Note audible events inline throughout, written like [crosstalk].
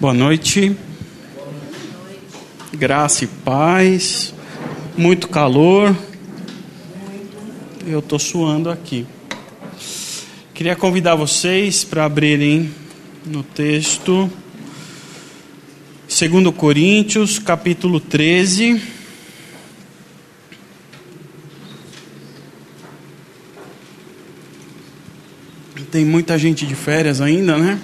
Boa noite. Graça e paz. Muito calor. Eu estou suando aqui. Queria convidar vocês para abrirem no texto 2 Coríntios, capítulo 13. Tem muita gente de férias ainda, né?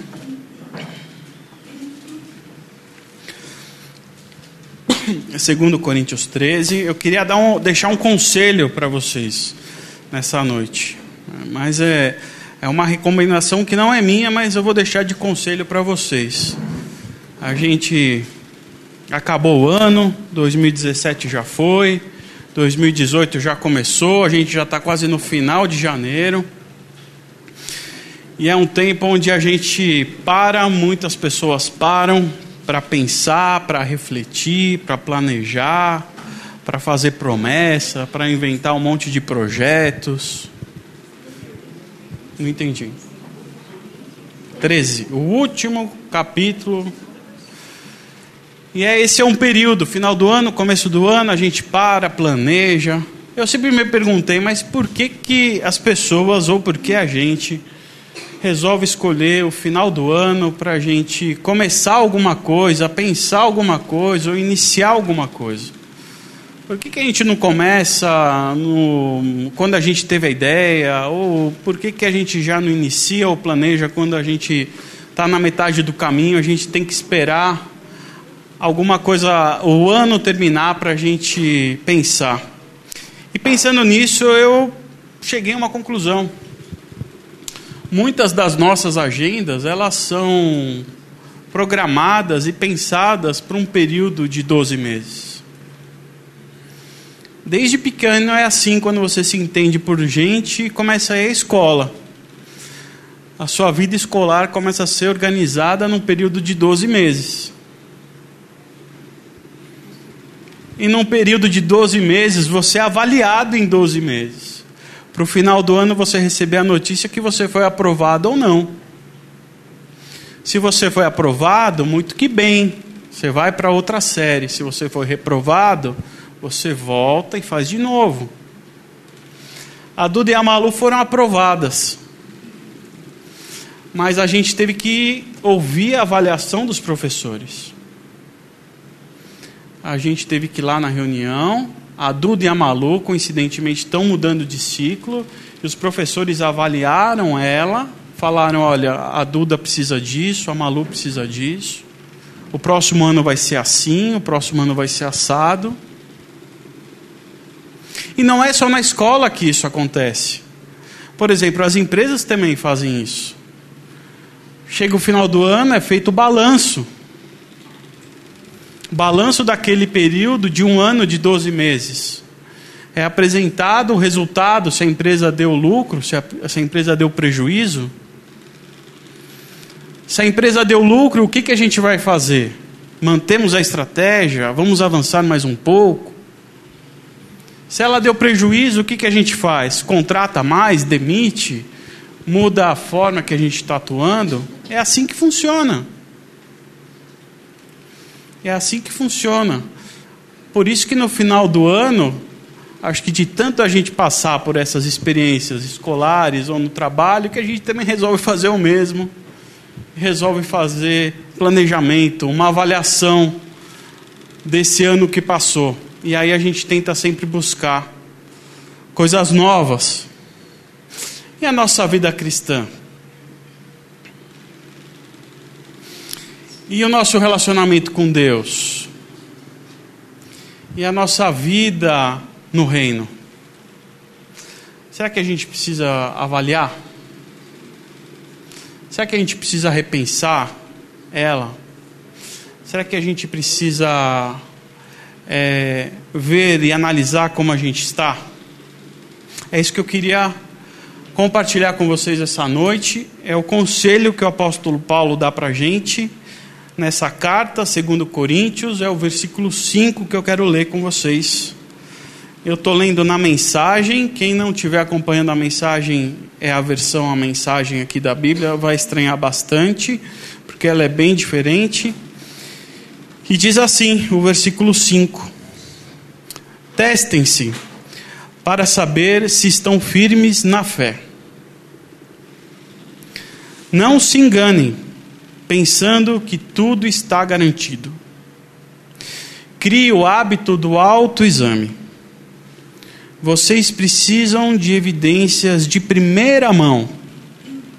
Segundo Coríntios 13, eu queria dar um, deixar um conselho para vocês nessa noite. Mas é, é uma recomendação que não é minha, mas eu vou deixar de conselho para vocês. A gente acabou o ano, 2017 já foi, 2018 já começou, a gente já está quase no final de janeiro. E é um tempo onde a gente para, muitas pessoas param para pensar, para refletir, para planejar, para fazer promessa, para inventar um monte de projetos. Não entendi. 13, o último capítulo. E é, esse é um período, final do ano, começo do ano, a gente para, planeja. Eu sempre me perguntei, mas por que, que as pessoas, ou por que a gente resolve escolher o final do ano para a gente começar alguma coisa, pensar alguma coisa ou iniciar alguma coisa? Por que, que a gente não começa no, quando a gente teve a ideia? Ou por que, que a gente já não inicia ou planeja quando a gente está na metade do caminho? A gente tem que esperar alguma coisa, o ano terminar para a gente pensar. E pensando nisso, eu cheguei a uma conclusão muitas das nossas agendas elas são programadas e pensadas para um período de 12 meses. Desde pequeno é assim quando você se entende por gente e começa a ir à escola. A sua vida escolar começa a ser organizada num período de 12 meses. E num período de 12 meses, você é avaliado em 12 meses para o final do ano você receber a notícia que você foi aprovado ou não. Se você foi aprovado, muito que bem, você vai para outra série. Se você foi reprovado, você volta e faz de novo. A Duda e a Malu foram aprovadas. Mas a gente teve que ouvir a avaliação dos professores. A gente teve que ir lá na reunião, a Duda e a Malu, coincidentemente, estão mudando de ciclo. E os professores avaliaram ela, falaram: olha, a Duda precisa disso, a Malu precisa disso. O próximo ano vai ser assim, o próximo ano vai ser assado. E não é só na escola que isso acontece. Por exemplo, as empresas também fazem isso. Chega o final do ano, é feito o balanço balanço daquele período de um ano de 12 meses. É apresentado o resultado, se a empresa deu lucro, se a, se a empresa deu prejuízo. Se a empresa deu lucro, o que, que a gente vai fazer? Mantemos a estratégia? Vamos avançar mais um pouco? Se ela deu prejuízo, o que, que a gente faz? Contrata mais, demite, muda a forma que a gente está atuando? É assim que funciona. É assim que funciona. Por isso que no final do ano, acho que de tanto a gente passar por essas experiências escolares ou no trabalho, que a gente também resolve [laughs] fazer o mesmo. Resolve fazer planejamento, uma avaliação desse ano que passou. E aí a gente tenta sempre buscar coisas novas. E a nossa vida cristã? E o nosso relacionamento com Deus? E a nossa vida no reino? Será que a gente precisa avaliar? Será que a gente precisa repensar ela? Será que a gente precisa é, ver e analisar como a gente está? É isso que eu queria compartilhar com vocês essa noite. É o conselho que o apóstolo Paulo dá para a gente nessa carta, segundo Coríntios, é o versículo 5 que eu quero ler com vocês. Eu estou lendo na mensagem, quem não estiver acompanhando a mensagem, é a versão, a mensagem aqui da Bíblia, vai estranhar bastante, porque ela é bem diferente. E diz assim, o versículo 5: Testem-se para saber se estão firmes na fé. Não se enganem, pensando que tudo está garantido. Crie o hábito do autoexame. Vocês precisam de evidências de primeira mão,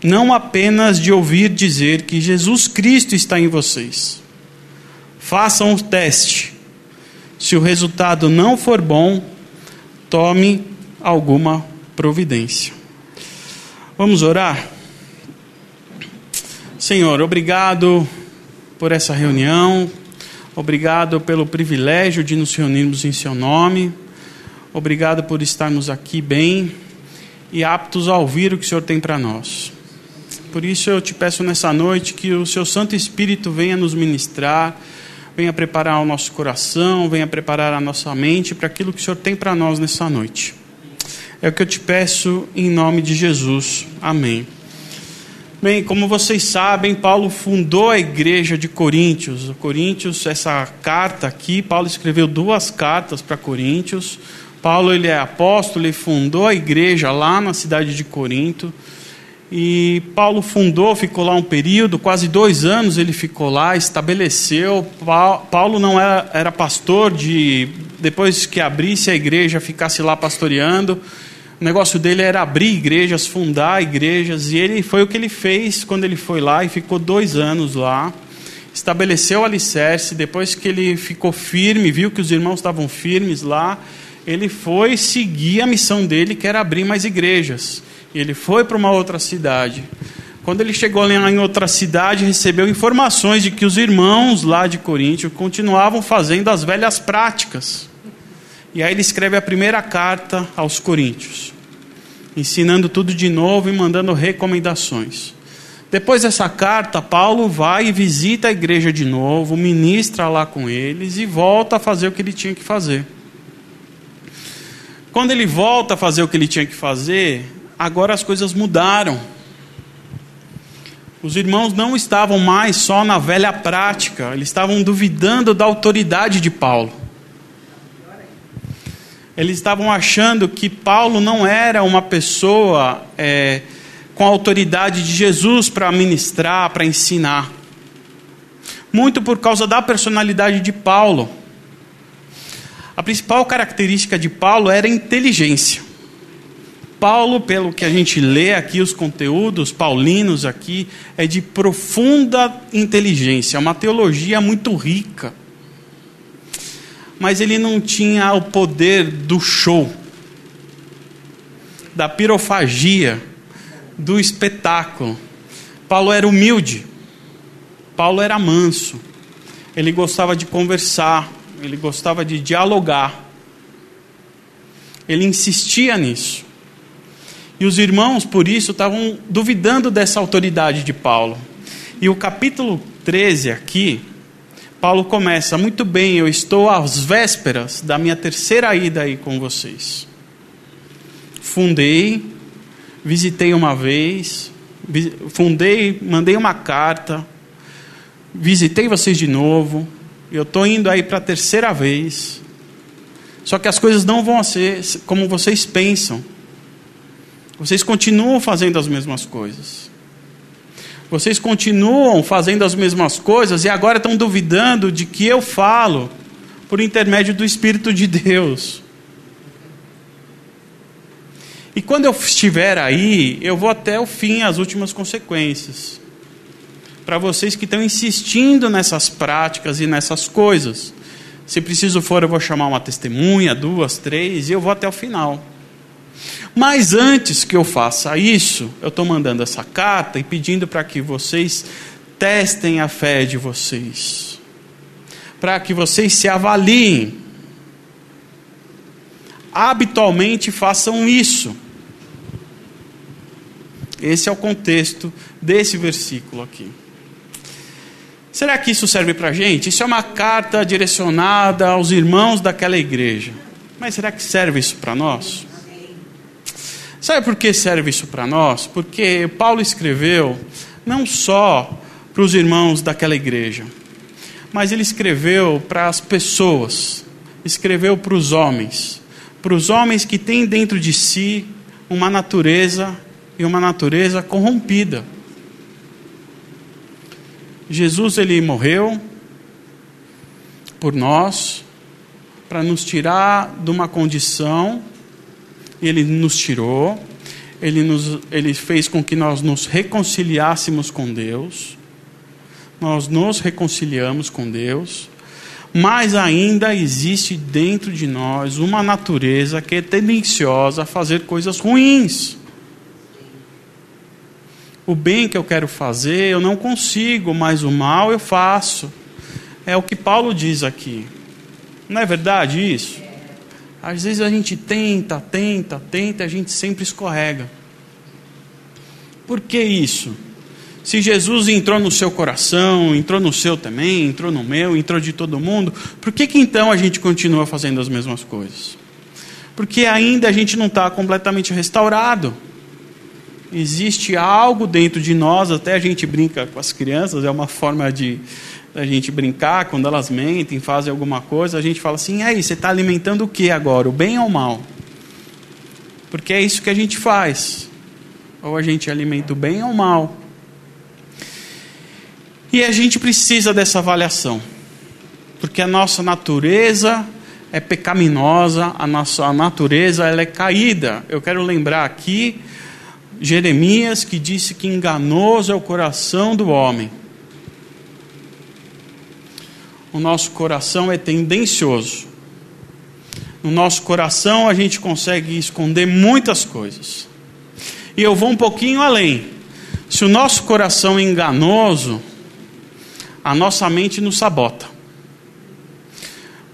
não apenas de ouvir dizer que Jesus Cristo está em vocês. Façam o teste. Se o resultado não for bom, tome alguma providência. Vamos orar? Senhor, obrigado por essa reunião, obrigado pelo privilégio de nos reunirmos em Seu nome, obrigado por estarmos aqui bem e aptos a ouvir o que o Senhor tem para nós. Por isso eu te peço nessa noite que o Seu Santo Espírito venha nos ministrar venha preparar o nosso coração, venha preparar a nossa mente para aquilo que o Senhor tem para nós nessa noite. É o que eu te peço em nome de Jesus. Amém. Bem, como vocês sabem, Paulo fundou a igreja de Coríntios. Coríntios, essa carta aqui, Paulo escreveu duas cartas para Coríntios. Paulo ele é apóstolo, ele fundou a igreja lá na cidade de Corinto. E Paulo fundou, ficou lá um período, quase dois anos ele ficou lá, estabeleceu. Paulo não era, era pastor de. Depois que abrisse a igreja, ficasse lá pastoreando. O negócio dele era abrir igrejas, fundar igrejas. E ele foi o que ele fez quando ele foi lá e ficou dois anos lá. Estabeleceu o alicerce. Depois que ele ficou firme, viu que os irmãos estavam firmes lá, ele foi seguir a missão dele, que era abrir mais igrejas. E ele foi para uma outra cidade. Quando ele chegou lá em outra cidade, recebeu informações de que os irmãos lá de Coríntio continuavam fazendo as velhas práticas. E aí ele escreve a primeira carta aos Coríntios, ensinando tudo de novo e mandando recomendações. Depois dessa carta, Paulo vai e visita a igreja de novo, ministra lá com eles e volta a fazer o que ele tinha que fazer. Quando ele volta a fazer o que ele tinha que fazer, agora as coisas mudaram. Os irmãos não estavam mais só na velha prática, eles estavam duvidando da autoridade de Paulo. Eles estavam achando que Paulo não era uma pessoa é, com a autoridade de Jesus para ministrar, para ensinar. Muito por causa da personalidade de Paulo. A principal característica de Paulo era inteligência. Paulo, pelo que a gente lê aqui, os conteúdos paulinos aqui, é de profunda inteligência, uma teologia muito rica. Mas ele não tinha o poder do show, da pirofagia, do espetáculo. Paulo era humilde, Paulo era manso, ele gostava de conversar, ele gostava de dialogar, ele insistia nisso. E os irmãos, por isso, estavam duvidando dessa autoridade de Paulo. E o capítulo 13 aqui, Paulo começa: Muito bem, eu estou às vésperas da minha terceira ida aí com vocês. Fundei, visitei uma vez, fundei, mandei uma carta, visitei vocês de novo. Eu estou indo aí para a terceira vez. Só que as coisas não vão ser como vocês pensam. Vocês continuam fazendo as mesmas coisas. Vocês continuam fazendo as mesmas coisas e agora estão duvidando de que eu falo por intermédio do Espírito de Deus. E quando eu estiver aí, eu vou até o fim, as últimas consequências. Para vocês que estão insistindo nessas práticas e nessas coisas. Se preciso for, eu vou chamar uma testemunha, duas, três, e eu vou até o final. Mas antes que eu faça isso, eu estou mandando essa carta e pedindo para que vocês testem a fé de vocês, para que vocês se avaliem. Habitualmente façam isso. Esse é o contexto desse versículo aqui. Será que isso serve para a gente? Isso é uma carta direcionada aos irmãos daquela igreja. Mas será que serve isso para nós? Sabe por que serve isso para nós? Porque Paulo escreveu não só para os irmãos daquela igreja. Mas ele escreveu para as pessoas, escreveu para os homens, para os homens que têm dentro de si uma natureza e uma natureza corrompida. Jesus ele morreu por nós para nos tirar de uma condição, ele nos tirou, ele, nos, ele fez com que nós nos reconciliássemos com Deus, nós nos reconciliamos com Deus, mas ainda existe dentro de nós uma natureza que é tendenciosa a fazer coisas ruins. O bem que eu quero fazer eu não consigo, mas o mal eu faço. É o que Paulo diz aqui. Não é verdade isso? Às vezes a gente tenta, tenta, tenta, a gente sempre escorrega. Por que isso? Se Jesus entrou no seu coração, entrou no seu também, entrou no meu, entrou de todo mundo, por que, que então a gente continua fazendo as mesmas coisas? Porque ainda a gente não está completamente restaurado. Existe algo dentro de nós, até a gente brinca com as crianças, é uma forma de a gente brincar quando elas mentem, fazem alguma coisa, a gente fala assim: aí, você está alimentando o que agora, o bem ou o mal? Porque é isso que a gente faz. Ou a gente alimenta o bem ou o mal. E a gente precisa dessa avaliação, porque a nossa natureza é pecaminosa, a nossa natureza ela é caída. Eu quero lembrar aqui Jeremias que disse que enganoso é o coração do homem. O nosso coração é tendencioso. No nosso coração a gente consegue esconder muitas coisas. E eu vou um pouquinho além. Se o nosso coração é enganoso, a nossa mente nos sabota.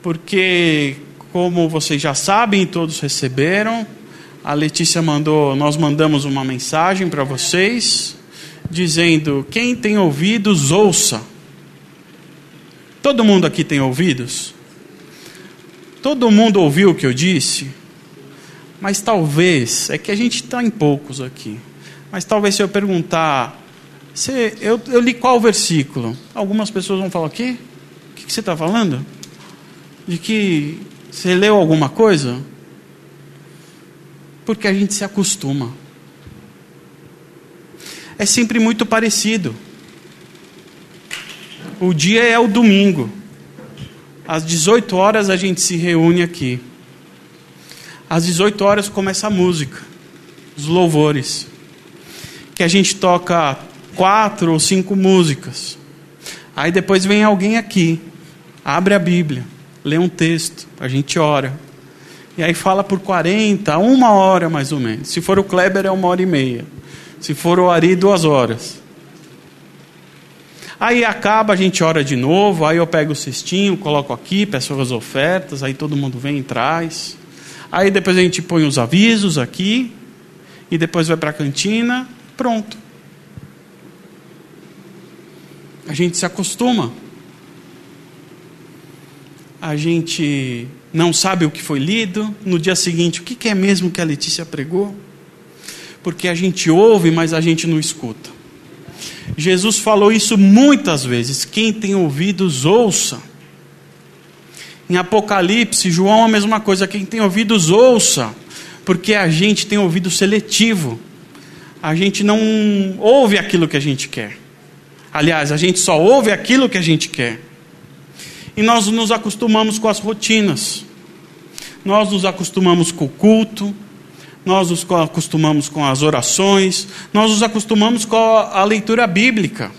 Porque, como vocês já sabem, todos receberam, a Letícia mandou, nós mandamos uma mensagem para vocês, dizendo: quem tem ouvidos, ouça. Todo mundo aqui tem ouvidos? Todo mundo ouviu o que eu disse? Mas talvez, é que a gente está em poucos aqui. Mas talvez se eu perguntar você, eu, eu, li qual versículo? Algumas pessoas vão falar: o quê? O que, que você está falando? De que você leu alguma coisa? Porque a gente se acostuma. É sempre muito parecido. O dia é o domingo. Às 18 horas a gente se reúne aqui. Às 18 horas começa a música, os louvores. Que a gente toca quatro ou cinco músicas. Aí depois vem alguém aqui, abre a Bíblia, lê um texto, a gente ora. E aí fala por 40, uma hora mais ou menos. Se for o Kleber, é uma hora e meia. Se for o Ari, duas horas. Aí acaba, a gente ora de novo, aí eu pego o cestinho, coloco aqui, peço as ofertas, aí todo mundo vem e traz. Aí depois a gente põe os avisos aqui, e depois vai para a cantina, pronto. A gente se acostuma. A gente não sabe o que foi lido. No dia seguinte, o que é mesmo que a Letícia pregou? Porque a gente ouve, mas a gente não escuta. Jesus falou isso muitas vezes. Quem tem ouvidos, ouça. Em Apocalipse, João a mesma coisa. Quem tem ouvidos, ouça. Porque a gente tem ouvido seletivo. A gente não ouve aquilo que a gente quer. Aliás, a gente só ouve aquilo que a gente quer. E nós nos acostumamos com as rotinas. Nós nos acostumamos com o culto, nós nos acostumamos com as orações, nós nos acostumamos com a leitura bíblica.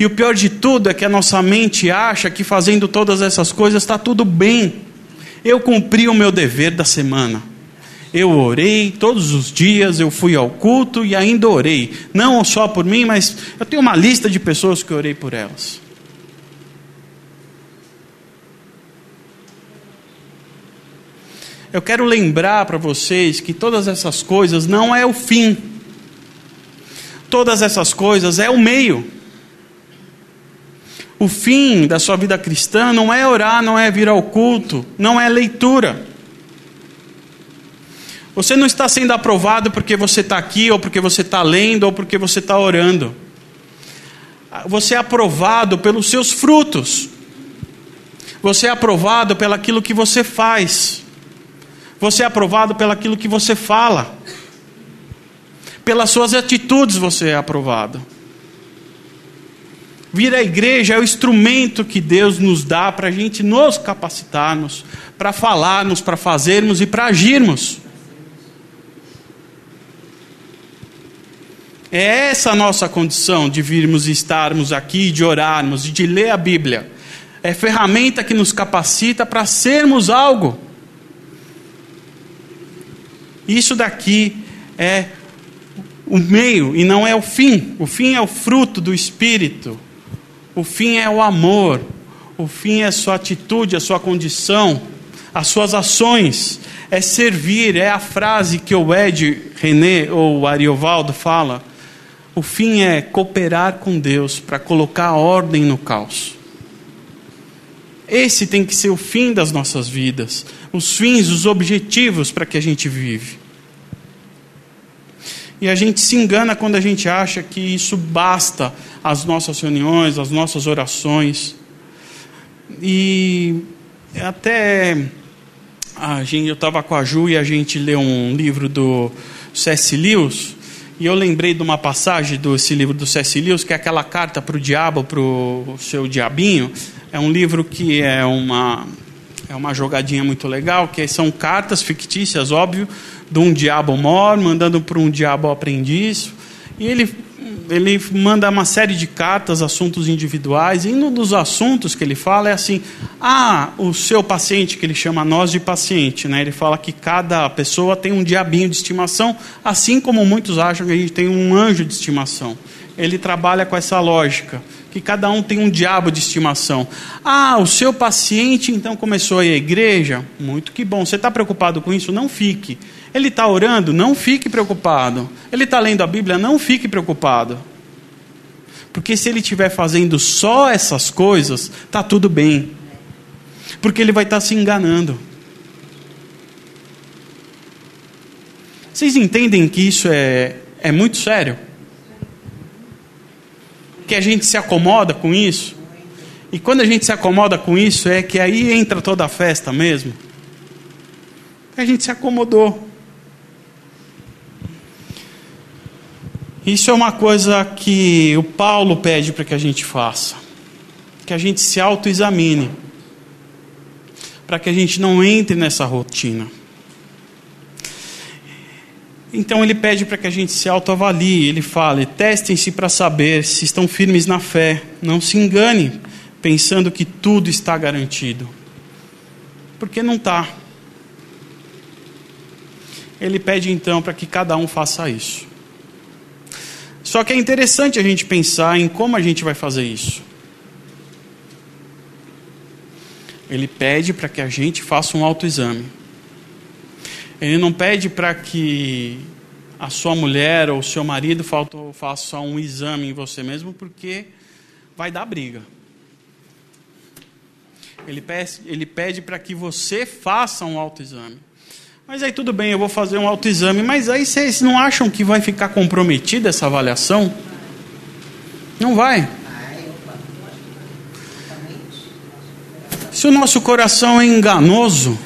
E o pior de tudo é que a nossa mente acha que fazendo todas essas coisas está tudo bem. Eu cumpri o meu dever da semana. Eu orei todos os dias, eu fui ao culto e ainda orei. Não só por mim, mas eu tenho uma lista de pessoas que orei por elas. Eu quero lembrar para vocês que todas essas coisas não é o fim. Todas essas coisas é o meio. O fim da sua vida cristã não é orar, não é vir ao culto, não é leitura. Você não está sendo aprovado porque você está aqui, ou porque você está lendo, ou porque você está orando. Você é aprovado pelos seus frutos. Você é aprovado pelaquilo que você faz. Você é aprovado pelaquilo que você fala. Pelas suas atitudes você é aprovado. Vir à igreja é o instrumento que Deus nos dá para a gente nos capacitarmos, para falarmos, para fazermos e para agirmos. É essa a nossa condição de virmos e estarmos aqui, de orarmos e de ler a Bíblia. É ferramenta que nos capacita para sermos algo. Isso daqui é o meio e não é o fim. O fim é o fruto do Espírito. O fim é o amor. O fim é a sua atitude, a sua condição, as suas ações. É servir, é a frase que o Ed René ou o Ariovaldo fala. O fim é cooperar com Deus para colocar ordem no caos. Esse tem que ser o fim das nossas vidas, os fins, os objetivos para que a gente vive. E a gente se engana quando a gente acha que isso basta às nossas reuniões, às nossas orações. E até a gente, eu estava com a Ju e a gente leu um livro do C.S. Lewis, e eu lembrei de uma passagem desse livro do C.S. Lewis, que é aquela carta para o diabo, para o seu diabinho. É um livro que é uma, é uma jogadinha muito legal, que são cartas fictícias, óbvio, de um diabo mor mandando para um diabo aprendiz. E ele ele manda uma série de cartas, assuntos individuais, e um dos assuntos que ele fala é assim: ah, o seu paciente, que ele chama nós de paciente, né? ele fala que cada pessoa tem um diabinho de estimação, assim como muitos acham que a gente tem um anjo de estimação. Ele trabalha com essa lógica, que cada um tem um diabo de estimação. Ah, o seu paciente então começou a ir à igreja? Muito que bom. Você está preocupado com isso? Não fique. Ele está orando? Não fique preocupado. Ele está lendo a Bíblia? Não fique preocupado. Porque se ele estiver fazendo só essas coisas, está tudo bem. Porque ele vai estar tá se enganando. Vocês entendem que isso é, é muito sério? Que a gente se acomoda com isso? E quando a gente se acomoda com isso, é que aí entra toda a festa mesmo. A gente se acomodou. Isso é uma coisa que o Paulo pede para que a gente faça. Que a gente se autoexamine. Para que a gente não entre nessa rotina. Então ele pede para que a gente se autoavalie. Ele fala: testem-se para saber se estão firmes na fé. Não se engane pensando que tudo está garantido. Porque não está. Ele pede então para que cada um faça isso. Só que é interessante a gente pensar em como a gente vai fazer isso. Ele pede para que a gente faça um autoexame. Ele não pede para que a sua mulher ou o seu marido faça um exame em você mesmo, porque vai dar briga. Ele pede, ele pede para que você faça um autoexame. Mas aí tudo bem, eu vou fazer um autoexame. Mas aí vocês não acham que vai ficar comprometida essa avaliação? Não vai. Se o nosso coração é enganoso,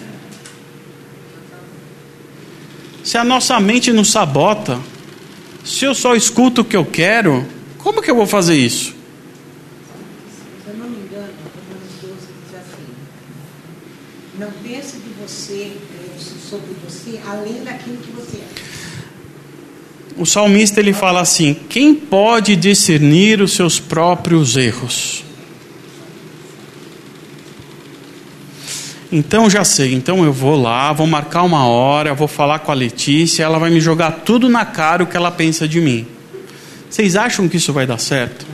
se a nossa mente nos sabota, se eu só escuto o que eu quero, como que eu vou fazer isso? Se eu não me engano, Romanos 12 diz assim: Não pense de você sobre você além daquilo que você é. O salmista ele fala assim: quem pode discernir os seus próprios erros? Então já sei, então eu vou lá, vou marcar uma hora, vou falar com a Letícia, ela vai me jogar tudo na cara o que ela pensa de mim. Vocês acham que isso vai dar certo?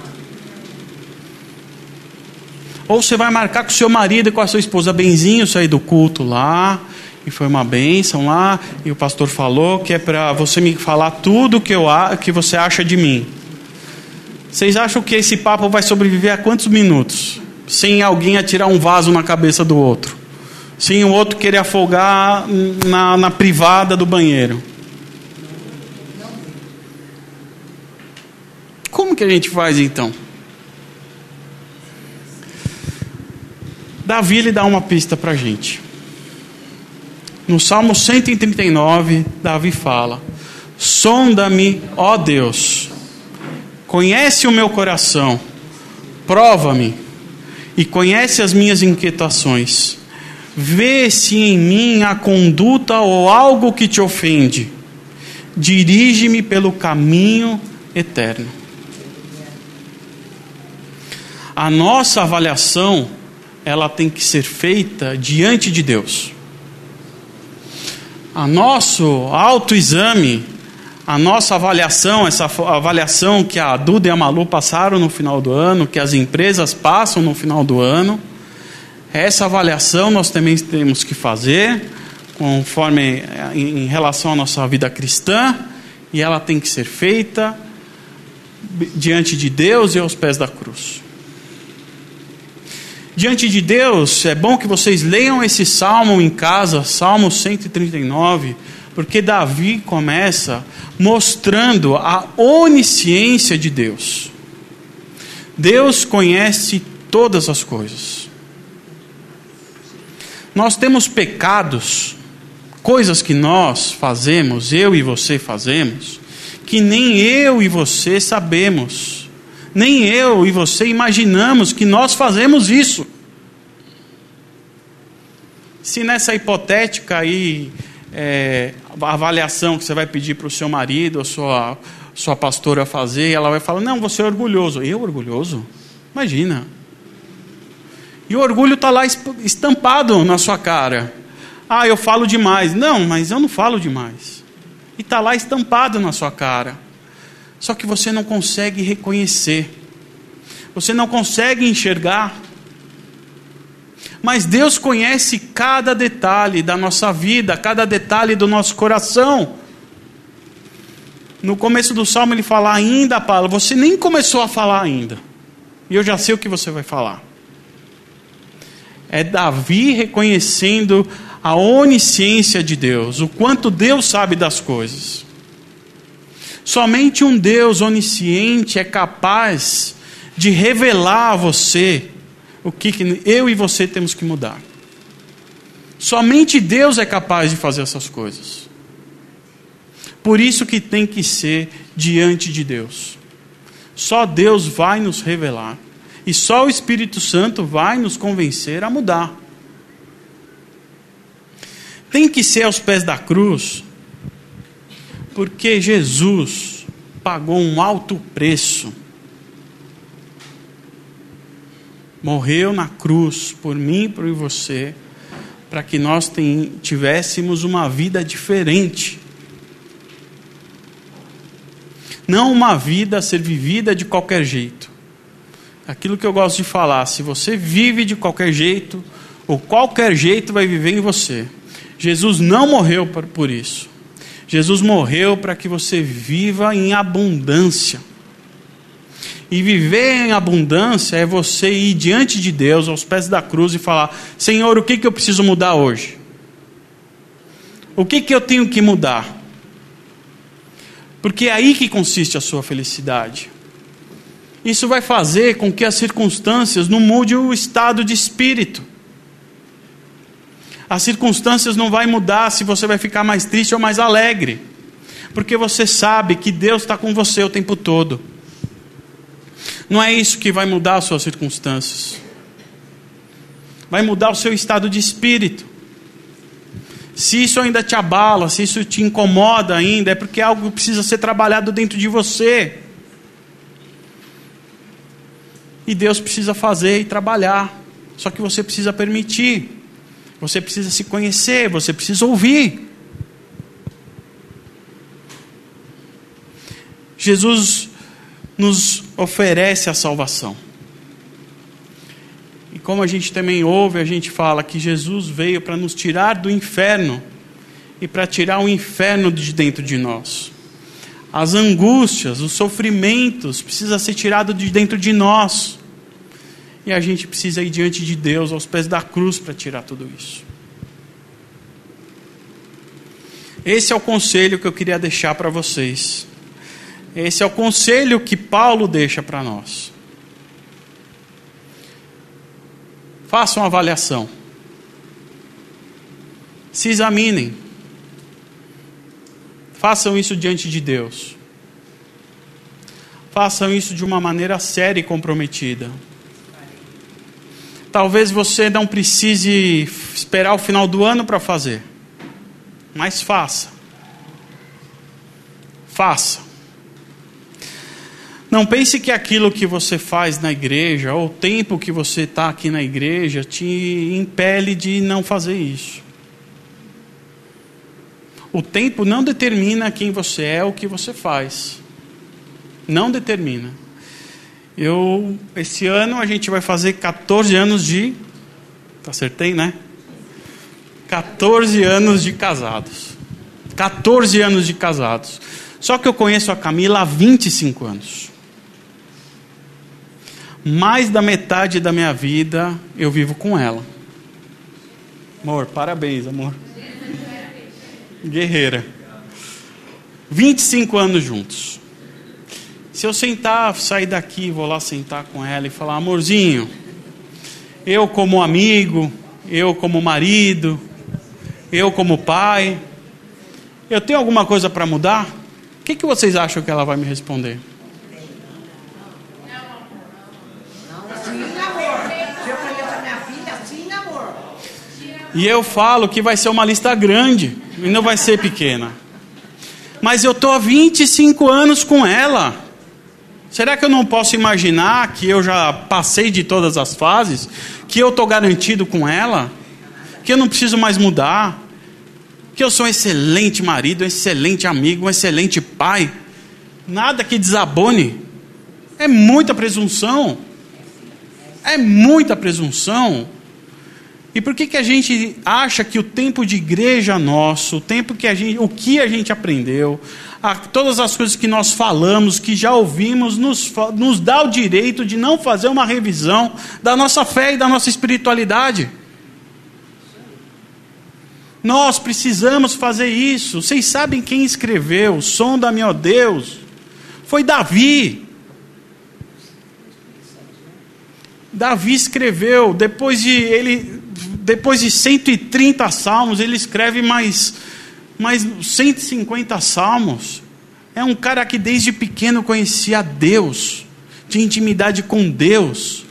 Ou você vai marcar com o seu marido e com a sua esposa, benzinho, sair do culto lá, e foi uma bênção lá, e o pastor falou que é para você me falar tudo que, eu, que você acha de mim. Vocês acham que esse papo vai sobreviver a quantos minutos? Sem alguém atirar um vaso na cabeça do outro. Sim, o outro querer afogar na, na privada do banheiro. Como que a gente faz então? Davi ele dá uma pista para a gente. No Salmo 139, Davi fala: Sonda-me, ó Deus, conhece o meu coração, prova-me e conhece as minhas inquietações Vê se em mim há conduta ou algo que te ofende. Dirige-me pelo caminho eterno. A nossa avaliação, ela tem que ser feita diante de Deus. A nosso autoexame a nossa avaliação, essa avaliação que a Duda e a Malu passaram no final do ano, que as empresas passam no final do ano, essa avaliação nós também temos que fazer conforme em relação à nossa vida cristã, e ela tem que ser feita diante de Deus e aos pés da cruz. Diante de Deus, é bom que vocês leiam esse salmo em casa, Salmo 139, porque Davi começa mostrando a onisciência de Deus. Deus conhece todas as coisas. Nós temos pecados, coisas que nós fazemos, eu e você fazemos, que nem eu e você sabemos, nem eu e você imaginamos que nós fazemos isso. Se nessa hipotética aí é, avaliação que você vai pedir para o seu marido ou sua, sua pastora fazer, ela vai falar: Não, você é orgulhoso. Eu, orgulhoso? Imagina. E o orgulho está lá estampado na sua cara. Ah, eu falo demais. Não, mas eu não falo demais. E está lá estampado na sua cara. Só que você não consegue reconhecer. Você não consegue enxergar mas Deus conhece cada detalhe da nossa vida, cada detalhe do nosso coração. No começo do salmo ele fala ainda palavra, você nem começou a falar ainda. E eu já sei o que você vai falar. É Davi reconhecendo a onisciência de Deus, o quanto Deus sabe das coisas. Somente um Deus onisciente é capaz de revelar a você o que, eu e você temos que mudar. Somente Deus é capaz de fazer essas coisas. Por isso que tem que ser diante de Deus. Só Deus vai nos revelar. E só o Espírito Santo vai nos convencer a mudar. Tem que ser aos pés da cruz, porque Jesus pagou um alto preço morreu na cruz por mim e por você, para que nós tivéssemos uma vida diferente. Não uma vida a ser vivida de qualquer jeito. Aquilo que eu gosto de falar, se você vive de qualquer jeito, ou qualquer jeito vai viver em você. Jesus não morreu por isso. Jesus morreu para que você viva em abundância. E viver em abundância é você ir diante de Deus, aos pés da cruz, e falar: Senhor, o que, que eu preciso mudar hoje? O que, que eu tenho que mudar? Porque é aí que consiste a sua felicidade. Isso vai fazer com que as circunstâncias não mudem o estado de espírito. As circunstâncias não vai mudar se você vai ficar mais triste ou mais alegre. Porque você sabe que Deus está com você o tempo todo. Não é isso que vai mudar as suas circunstâncias. Vai mudar o seu estado de espírito. Se isso ainda te abala, se isso te incomoda ainda, é porque algo precisa ser trabalhado dentro de você. E Deus precisa fazer e trabalhar. Só que você precisa permitir. Você precisa se conhecer, você precisa ouvir. Jesus nos oferece a salvação. E como a gente também ouve, a gente fala que Jesus veio para nos tirar do inferno e para tirar o inferno de dentro de nós. As angústias, os sofrimentos precisa ser tirado de dentro de nós. E a gente precisa ir diante de Deus, aos pés da cruz, para tirar tudo isso. Esse é o conselho que eu queria deixar para vocês. Esse é o conselho que Paulo deixa para nós. Façam uma avaliação. Se examinem. Façam isso diante de Deus. Façam isso de uma maneira séria e comprometida. Talvez você não precise esperar o final do ano para fazer, mas faça. Faça. Não pense que aquilo que você faz na igreja, ou o tempo que você está aqui na igreja, te impele de não fazer isso. O tempo não determina quem você é ou o que você faz. Não determina. Eu, esse ano a gente vai fazer 14 anos de. Acertei, né? 14 anos de casados. 14 anos de casados. Só que eu conheço a Camila há 25 anos mais da metade da minha vida eu vivo com ela. Amor, parabéns, amor. Guerreira. 25 anos juntos. Se eu sentar, sair daqui, vou lá sentar com ela e falar: amorzinho, eu como amigo, eu como marido, eu como pai, eu tenho alguma coisa para mudar? O que, que vocês acham que ela vai me responder? E eu falo que vai ser uma lista grande, e não vai ser pequena. Mas eu estou há 25 anos com ela. Será que eu não posso imaginar que eu já passei de todas as fases? Que eu estou garantido com ela? Que eu não preciso mais mudar? Que eu sou um excelente marido, um excelente amigo, um excelente pai? Nada que desabone. É muita presunção. É muita presunção. E por que, que a gente acha que o tempo de igreja nosso, o tempo que a gente, o que a gente aprendeu, a, todas as coisas que nós falamos, que já ouvimos, nos, nos dá o direito de não fazer uma revisão da nossa fé e da nossa espiritualidade? Nós precisamos fazer isso. Vocês sabem quem escreveu o som da meu Deus? Foi Davi. Davi escreveu, depois de ele depois de 130 salmos, ele escreve mais, mais 150 salmos. É um cara que desde pequeno conhecia Deus, tinha intimidade com Deus.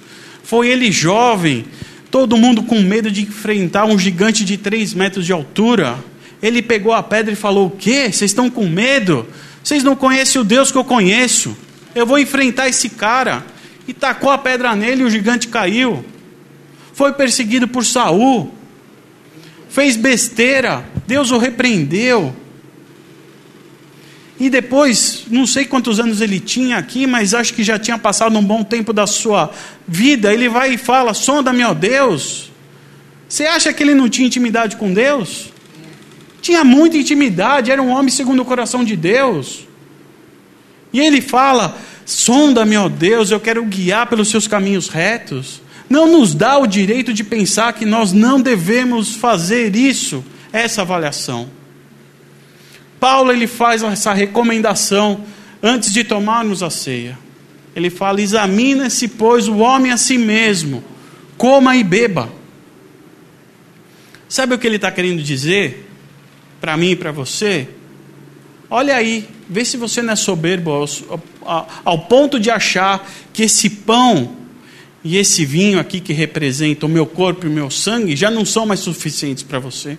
Foi ele jovem, todo mundo com medo de enfrentar um gigante de 3 metros de altura. Ele pegou a pedra e falou: O quê? Vocês estão com medo? Vocês não conhecem o Deus que eu conheço. Eu vou enfrentar esse cara. E tacou a pedra nele e o gigante caiu foi perseguido por Saul, fez besteira, Deus o repreendeu. E depois, não sei quantos anos ele tinha aqui, mas acho que já tinha passado um bom tempo da sua vida. Ele vai e fala: Sonda-me, ó Deus. Você acha que ele não tinha intimidade com Deus? Tinha muita intimidade, era um homem segundo o coração de Deus. E ele fala: Sonda-me, ó Deus, eu quero guiar pelos seus caminhos retos não nos dá o direito de pensar que nós não devemos fazer isso, essa avaliação. Paulo ele faz essa recomendação antes de tomarmos a ceia. Ele fala: examina-se, pois, o homem a si mesmo, coma e beba. Sabe o que ele está querendo dizer para mim e para você? Olha aí, vê se você não é soberbo ao, ao, ao ponto de achar que esse pão e esse vinho aqui que representa o meu corpo e o meu sangue já não são mais suficientes para você.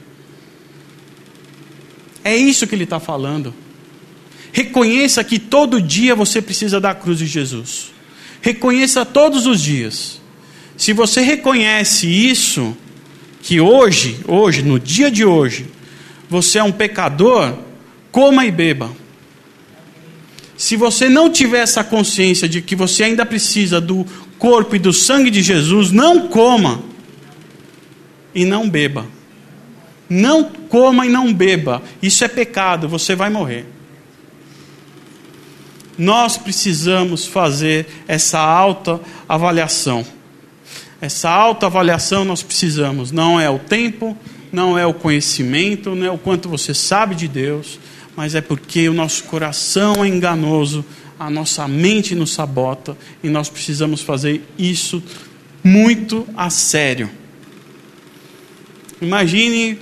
É isso que ele está falando. Reconheça que todo dia você precisa da cruz de Jesus. Reconheça todos os dias. Se você reconhece isso, que hoje, hoje, no dia de hoje, você é um pecador, coma e beba. Se você não tiver essa consciência de que você ainda precisa do corpo e do sangue de Jesus, não coma e não beba. Não coma e não beba. Isso é pecado, você vai morrer. Nós precisamos fazer essa alta avaliação. Essa alta avaliação nós precisamos. Não é o tempo, não é o conhecimento, não é o quanto você sabe de Deus, mas é porque o nosso coração é enganoso a nossa mente nos sabota e nós precisamos fazer isso muito a sério. Imagine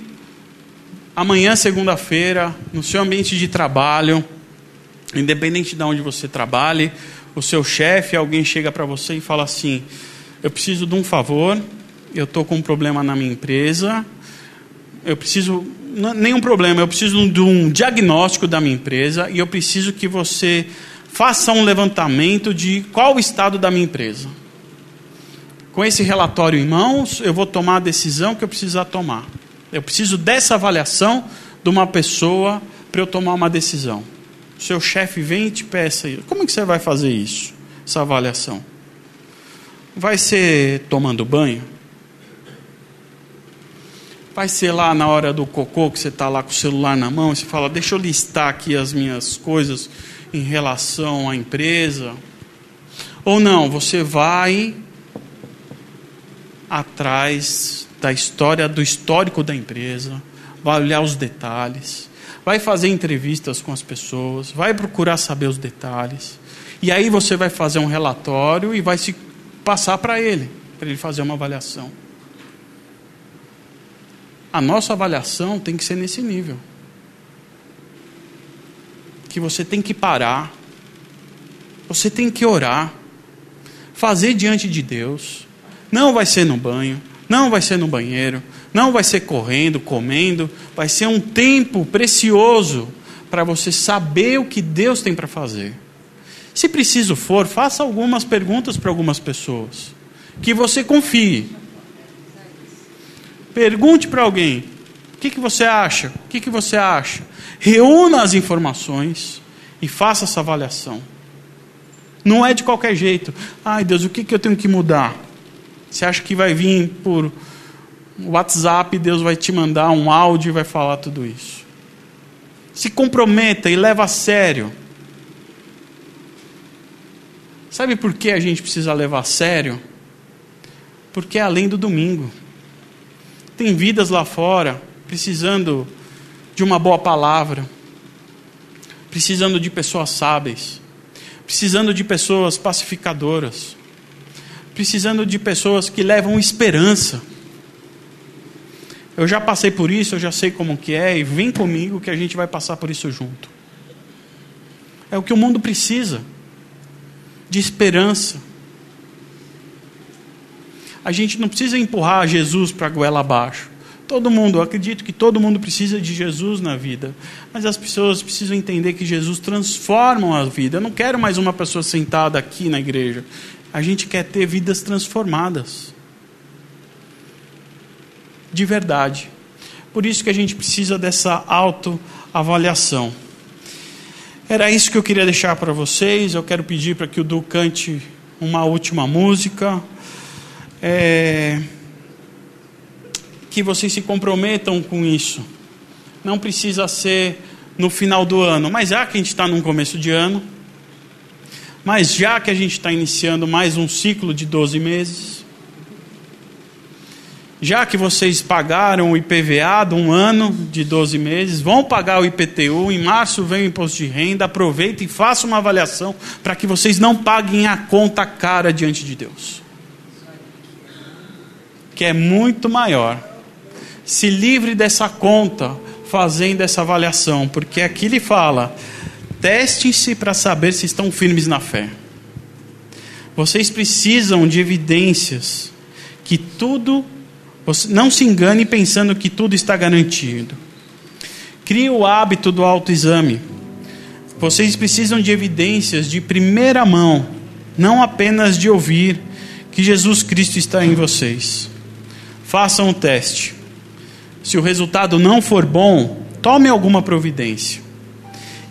amanhã, segunda-feira, no seu ambiente de trabalho, independente de onde você trabalhe, o seu chefe, alguém chega para você e fala assim: Eu preciso de um favor, eu estou com um problema na minha empresa, eu preciso. Nenhum problema, eu preciso de um diagnóstico da minha empresa e eu preciso que você faça um levantamento de qual o estado da minha empresa. Com esse relatório em mãos, eu vou tomar a decisão que eu precisar tomar. Eu preciso dessa avaliação de uma pessoa para eu tomar uma decisão. Seu chefe vem e te peça, como é que você vai fazer isso? Essa avaliação. Vai ser tomando banho? Vai ser lá na hora do cocô que você está lá com o celular na mão e você fala, deixa eu listar aqui as minhas coisas em relação à empresa? Ou não, você vai atrás da história, do histórico da empresa, vai olhar os detalhes, vai fazer entrevistas com as pessoas, vai procurar saber os detalhes. E aí você vai fazer um relatório e vai se passar para ele, para ele fazer uma avaliação. A nossa avaliação tem que ser nesse nível. Que você tem que parar, você tem que orar, fazer diante de Deus, não vai ser no banho, não vai ser no banheiro, não vai ser correndo, comendo, vai ser um tempo precioso para você saber o que Deus tem para fazer. Se preciso for, faça algumas perguntas para algumas pessoas que você confie. Pergunte para alguém: o que, que você acha? O que, que você acha? Reúna as informações e faça essa avaliação. Não é de qualquer jeito. Ai Deus, o que, que eu tenho que mudar? Você acha que vai vir por WhatsApp, Deus vai te mandar um áudio e vai falar tudo isso? Se comprometa e leva a sério. Sabe por que a gente precisa levar a sério? Porque é além do domingo. Tem vidas lá fora precisando de uma boa palavra, precisando de pessoas sábias, precisando de pessoas pacificadoras precisando de pessoas que levam esperança. Eu já passei por isso, eu já sei como que é, e vem comigo que a gente vai passar por isso junto. É o que o mundo precisa de esperança. A gente não precisa empurrar Jesus para a goela abaixo. Todo mundo, acredito que todo mundo precisa de Jesus na vida. Mas as pessoas precisam entender que Jesus transforma a vida. Eu não quero mais uma pessoa sentada aqui na igreja. A gente quer ter vidas transformadas. De verdade. Por isso que a gente precisa dessa autoavaliação. Era isso que eu queria deixar para vocês. Eu quero pedir para que o Du cante uma última música. É... Que vocês se comprometam com isso. Não precisa ser no final do ano, mas já que a gente está num começo de ano mas já que a gente está iniciando mais um ciclo de 12 meses, já que vocês pagaram o IPVA de um ano de 12 meses, vão pagar o IPTU, em março vem o imposto de renda, aproveita e faça uma avaliação para que vocês não paguem a conta cara diante de Deus. Que é muito maior. Se livre dessa conta fazendo essa avaliação, porque aqui ele fala: Testem-se para saber se estão firmes na fé. Vocês precisam de evidências que tudo. Não se engane pensando que tudo está garantido. Crie o hábito do autoexame. Vocês precisam de evidências de primeira mão, não apenas de ouvir que Jesus Cristo está em vocês. Façam o teste. Se o resultado não for bom, tome alguma providência.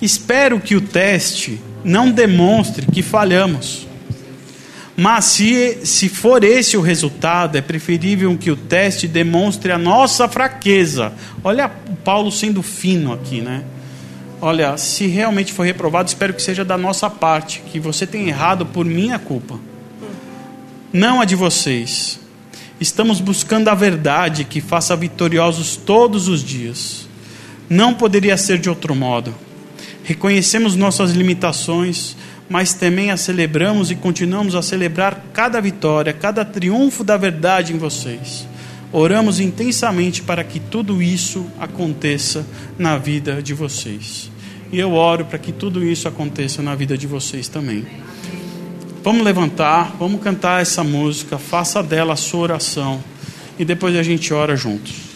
Espero que o teste não demonstre que falhamos. Mas se, se for esse o resultado, é preferível que o teste demonstre a nossa fraqueza. Olha Paulo sendo fino aqui, né? Olha, se realmente for reprovado, espero que seja da nossa parte, que você tenha errado por minha culpa, não a de vocês. Estamos buscando a verdade que faça vitoriosos todos os dias. Não poderia ser de outro modo. Reconhecemos nossas limitações, mas também a celebramos e continuamos a celebrar cada vitória, cada triunfo da verdade em vocês. Oramos intensamente para que tudo isso aconteça na vida de vocês. E eu oro para que tudo isso aconteça na vida de vocês também. Vamos levantar, vamos cantar essa música, faça dela a sua oração e depois a gente ora juntos.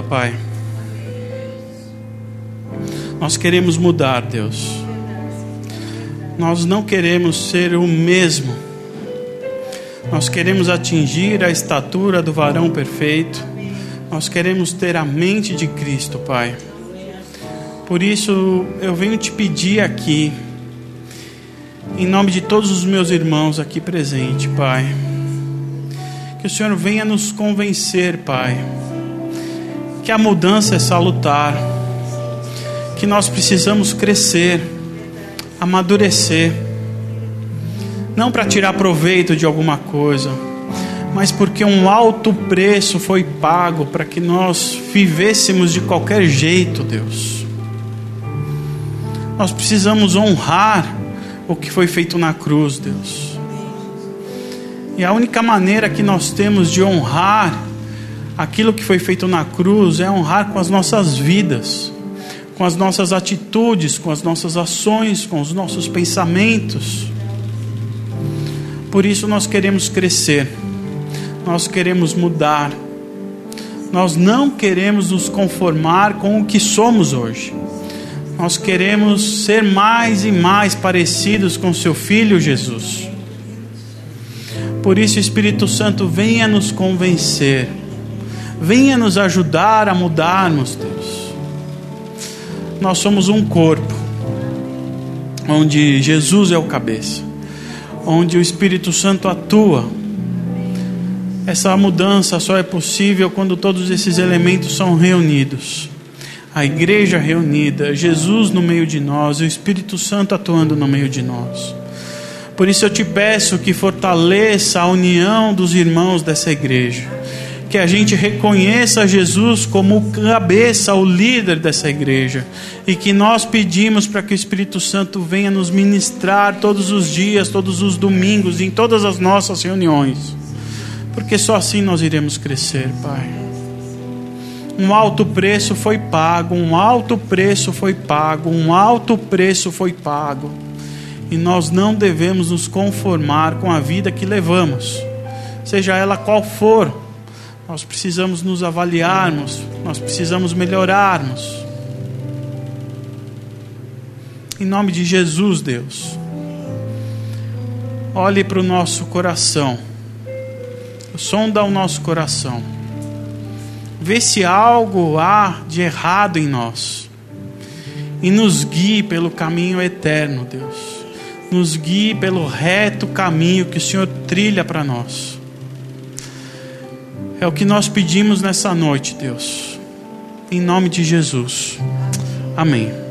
Ajuda, Pai. Nós queremos mudar, Deus. Nós não queremos ser o mesmo. Nós queremos atingir a estatura do varão perfeito. Nós queremos ter a mente de Cristo, Pai. Por isso eu venho te pedir aqui, em nome de todos os meus irmãos aqui presentes, Pai, que o Senhor venha nos convencer, Pai, que a mudança é salutar, que nós precisamos crescer, amadurecer, não para tirar proveito de alguma coisa, mas porque um alto preço foi pago para que nós vivêssemos de qualquer jeito, Deus. Nós precisamos honrar o que foi feito na cruz, Deus. E a única maneira que nós temos de honrar aquilo que foi feito na cruz é honrar com as nossas vidas, com as nossas atitudes, com as nossas ações, com os nossos pensamentos. Por isso nós queremos crescer, nós queremos mudar, nós não queremos nos conformar com o que somos hoje. Nós queremos ser mais e mais parecidos com seu filho Jesus. Por isso, Espírito Santo, venha nos convencer, venha nos ajudar a mudarmos, Deus. Nós somos um corpo, onde Jesus é o cabeça, onde o Espírito Santo atua. Essa mudança só é possível quando todos esses elementos são reunidos a igreja reunida, Jesus no meio de nós, o Espírito Santo atuando no meio de nós. Por isso eu te peço que fortaleça a união dos irmãos dessa igreja, que a gente reconheça Jesus como cabeça, o líder dessa igreja, e que nós pedimos para que o Espírito Santo venha nos ministrar todos os dias, todos os domingos, em todas as nossas reuniões, porque só assim nós iremos crescer, Pai um alto preço foi pago, um alto preço foi pago, um alto preço foi pago. E nós não devemos nos conformar com a vida que levamos, seja ela qual for. Nós precisamos nos avaliarmos, nós precisamos melhorarmos. Em nome de Jesus, Deus, olhe para o nosso coração, sonda o nosso coração vê se algo há de errado em nós e nos guie pelo caminho eterno, Deus. Nos guie pelo reto caminho que o Senhor trilha para nós. É o que nós pedimos nessa noite, Deus. Em nome de Jesus. Amém.